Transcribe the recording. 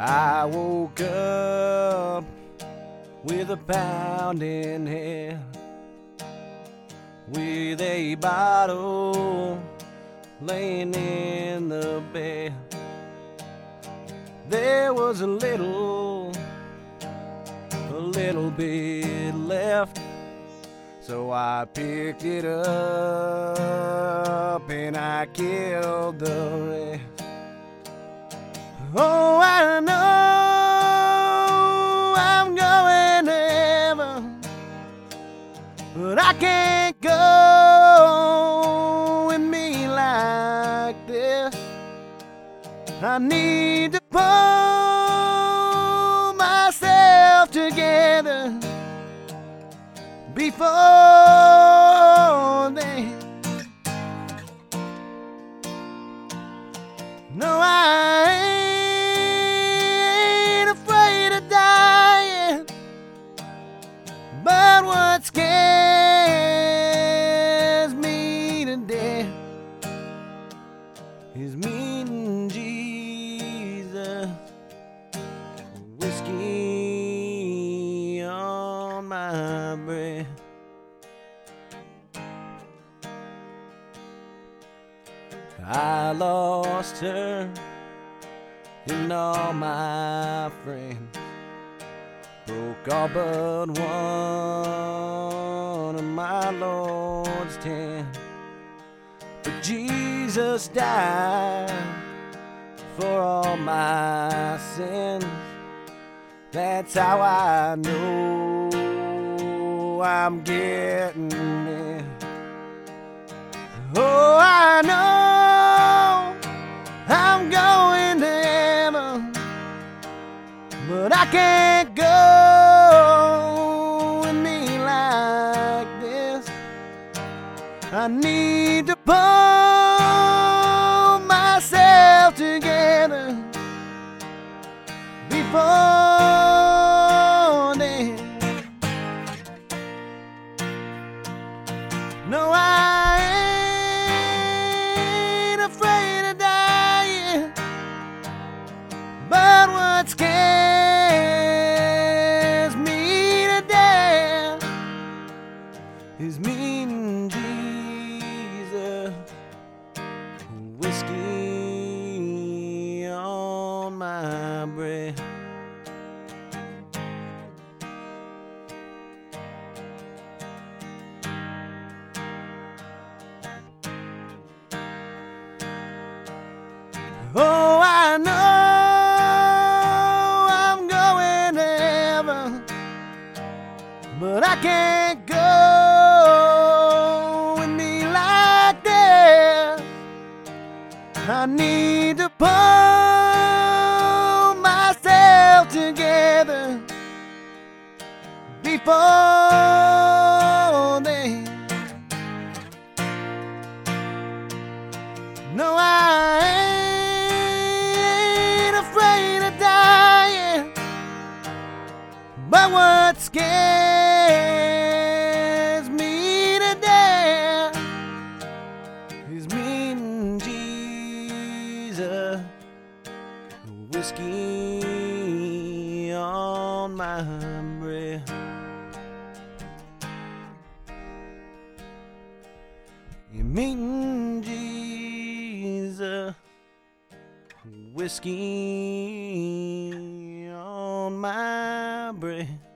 I woke up with a pounding head, with a bottle laying in the bed. There was a little, a little bit left. So I picked it up and I killed the rest. Oh, I know I'm going to heaven, but I can't go with me like this. I need to pull myself together before I lost her and all my friends. Broke all but one of my Lord's ten. But Jesus died for all my sins. That's how I know I'm getting there. Oh, I know can't go with me like this. I need to pull myself together before then. No, I is meeting Jesus. Whiskey on my breath. Oh, I know I'm going to heaven, but I can't I need to pull myself together before then. No, I ain't afraid of dying. But what scares Whiskey on my breath. You're meeting Jesus. Whiskey on my breath.